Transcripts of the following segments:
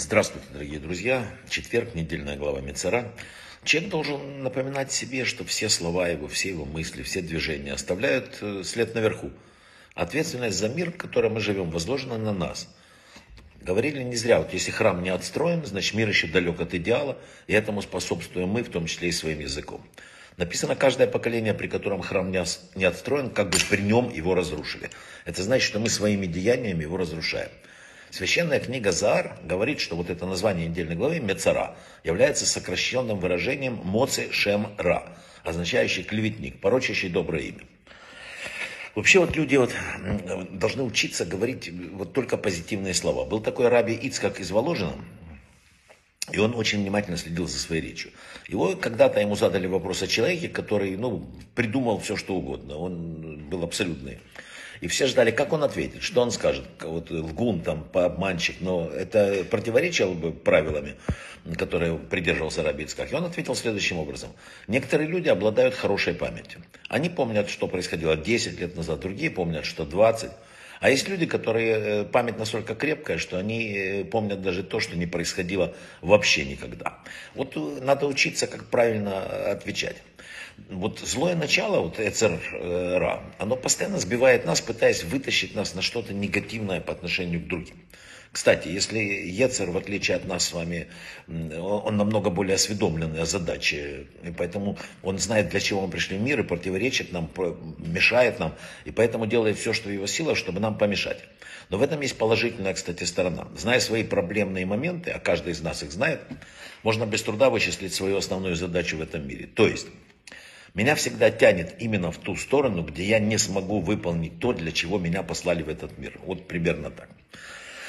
Здравствуйте, дорогие друзья. Четверг, недельная глава Мецара. Человек должен напоминать себе, что все слова его, все его мысли, все движения оставляют э, след наверху. Ответственность за мир, в котором мы живем, возложена на нас. Говорили не зря, вот если храм не отстроен, значит мир еще далек от идеала, и этому способствуем мы, в том числе и своим языком. Написано, каждое поколение, при котором храм не отстроен, как бы при нем его разрушили. Это значит, что мы своими деяниями его разрушаем. Священная книга Заар говорит, что вот это название недельной главы Мецара является сокращенным выражением Моци Шем Ра, означающий клеветник, порочащий доброе имя. Вообще вот люди вот должны учиться говорить вот только позитивные слова. Был такой раби Ицкак из Воложина, и он очень внимательно следил за своей речью. Его когда-то ему задали вопрос о человеке, который ну, придумал все, что угодно. Он был абсолютный и все ждали, как он ответит, что он скажет. Вот лгун, там, обманщик, но это противоречило бы правилами, которые придерживался Рабицкак. И он ответил следующим образом. Некоторые люди обладают хорошей памятью. Они помнят, что происходило 10 лет назад, другие помнят, что 20. А есть люди, которые э, память настолько крепкая, что они э, помнят даже то, что не происходило вообще никогда. Вот э, надо учиться, как правильно отвечать вот злое начало, вот Эцер оно постоянно сбивает нас, пытаясь вытащить нас на что-то негативное по отношению к другим. Кстати, если Ецер, в отличие от нас с вами, он намного более осведомленный о задаче, и поэтому он знает, для чего мы пришли в мир, и противоречит нам, мешает нам, и поэтому делает все, что в его силах, чтобы нам помешать. Но в этом есть положительная, кстати, сторона. Зная свои проблемные моменты, а каждый из нас их знает, можно без труда вычислить свою основную задачу в этом мире. То есть, меня всегда тянет именно в ту сторону, где я не смогу выполнить то, для чего меня послали в этот мир. Вот примерно так.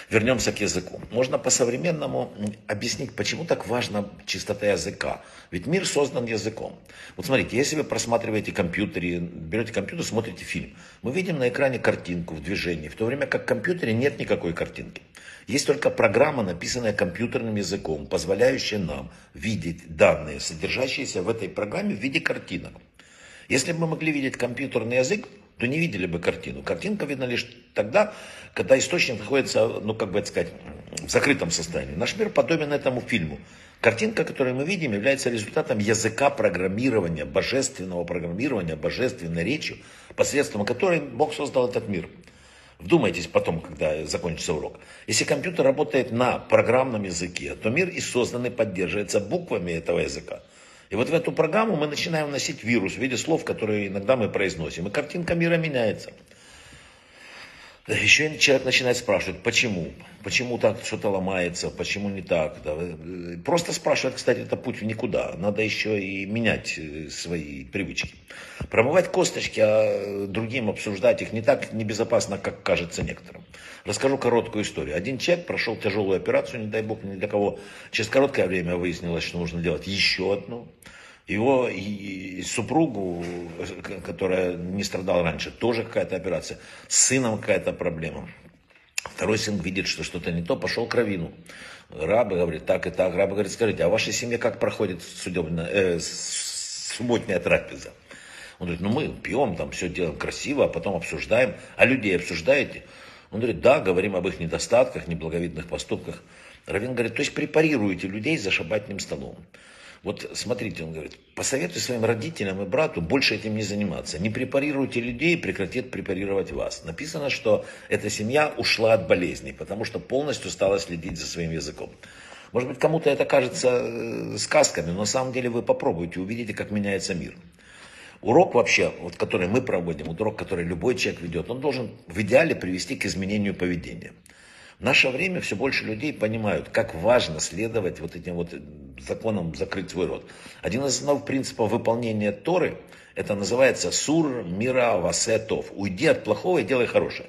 Вернемся к языку. Можно по-современному объяснить, почему так важна чистота языка. Ведь мир создан языком. Вот смотрите, если вы просматриваете компьютер, берете компьютер, смотрите фильм, мы видим на экране картинку в движении, в то время как в компьютере нет никакой картинки. Есть только программа, написанная компьютерным языком, позволяющая нам видеть данные, содержащиеся в этой программе в виде картинок. Если бы мы могли видеть компьютерный язык, то не видели бы картину. Картинка видна лишь тогда, когда источник находится, ну, как бы это сказать, в закрытом состоянии. Наш мир подобен этому фильму. Картинка, которую мы видим, является результатом языка программирования, божественного программирования, божественной речью, посредством которой Бог создал этот мир. Вдумайтесь потом, когда закончится урок. Если компьютер работает на программном языке, то мир и созданный поддерживается буквами этого языка. И вот в эту программу мы начинаем вносить вирус в виде слов, которые иногда мы произносим. И картинка мира меняется. Еще человек начинает спрашивать, почему? Почему так что-то ломается, почему не так? Да? Просто спрашивать, кстати, это путь в никуда. Надо еще и менять э, свои привычки. Промывать косточки, а другим обсуждать их не так небезопасно, как кажется некоторым. Расскажу короткую историю. Один человек прошел тяжелую операцию, не дай бог ни для кого. Через короткое время выяснилось, что нужно делать еще одну его супругу, которая не страдала раньше, тоже какая-то операция. С сыном какая-то проблема. Второй сын видит, что что-то не то, пошел к равину. Рабы говорит, так и так. Рабы говорит, скажите, а в вашей семье как проходит судебная, э, субботняя трапеза? Он говорит, ну мы пьем, там все делаем красиво, а потом обсуждаем. А людей обсуждаете? Он говорит, да, говорим об их недостатках, неблаговидных поступках. Равин говорит, то есть препарируете людей за шабатным столом. Вот смотрите, он говорит, посоветуй своим родителям и брату больше этим не заниматься. Не препарируйте людей, прекратит препарировать вас. Написано, что эта семья ушла от болезней, потому что полностью стала следить за своим языком. Может быть, кому-то это кажется э, сказками, но на самом деле вы попробуйте, увидите, как меняется мир. Урок вообще, вот, который мы проводим, урок, который любой человек ведет, он должен в идеале привести к изменению поведения. В наше время все больше людей понимают, как важно следовать вот этим вот законам закрыть свой рот. Один из основных принципов выполнения Торы, это называется сур мира васетов. Уйди от плохого и делай хорошее.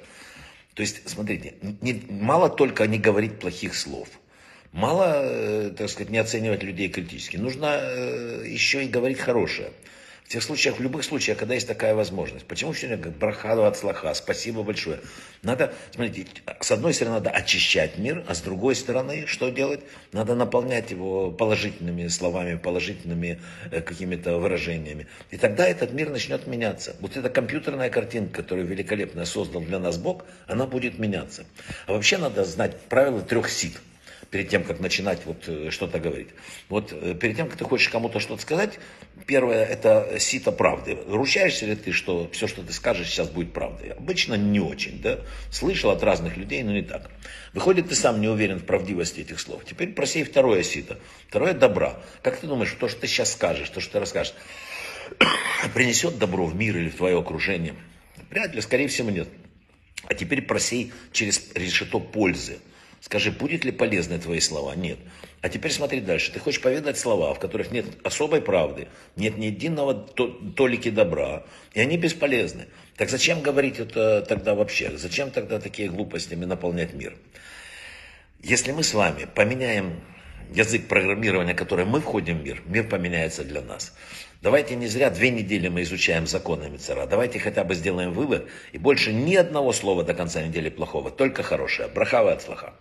То есть, смотрите, не, мало только не говорить плохих слов. Мало, э, так сказать, не оценивать людей критически. Нужно э, еще и говорить хорошее. Тех случаях, в любых случаях, когда есть такая возможность. Почему все время брахаду от слаха, спасибо большое. Надо, смотрите, с одной стороны надо очищать мир, а с другой стороны, что делать? Надо наполнять его положительными словами, положительными э, какими-то выражениями. И тогда этот мир начнет меняться. Вот эта компьютерная картинка, которую великолепно создал для нас Бог, она будет меняться. А вообще надо знать правила трех сит. Перед тем, как начинать вот э, что-то говорить. Вот э, перед тем, как ты хочешь кому-то что-то сказать, первое, это сито правды. Ручаешься ли ты, что все, что ты скажешь, сейчас будет правдой? Обычно не очень, да? Слышал от разных людей, но не так. Выходит, ты сам не уверен в правдивости этих слов. Теперь просей второе сито. Второе добра. Как ты думаешь, то, что ты сейчас скажешь, то, что ты расскажешь, принесет добро в мир или в твое окружение? Вряд ли, скорее всего, нет. А теперь просей через решето пользы. Скажи, будет ли полезны твои слова? Нет. А теперь смотри дальше. Ты хочешь поведать слова, в которых нет особой правды, нет ни единого толики добра, и они бесполезны. Так зачем говорить это тогда вообще? Зачем тогда такие глупостями наполнять мир? Если мы с вами поменяем язык программирования, который мы входим в мир, мир поменяется для нас. Давайте не зря две недели мы изучаем законы Мицера. Давайте хотя бы сделаем вывод и больше ни одного слова до конца недели плохого, только хорошее. Брахава от слаха.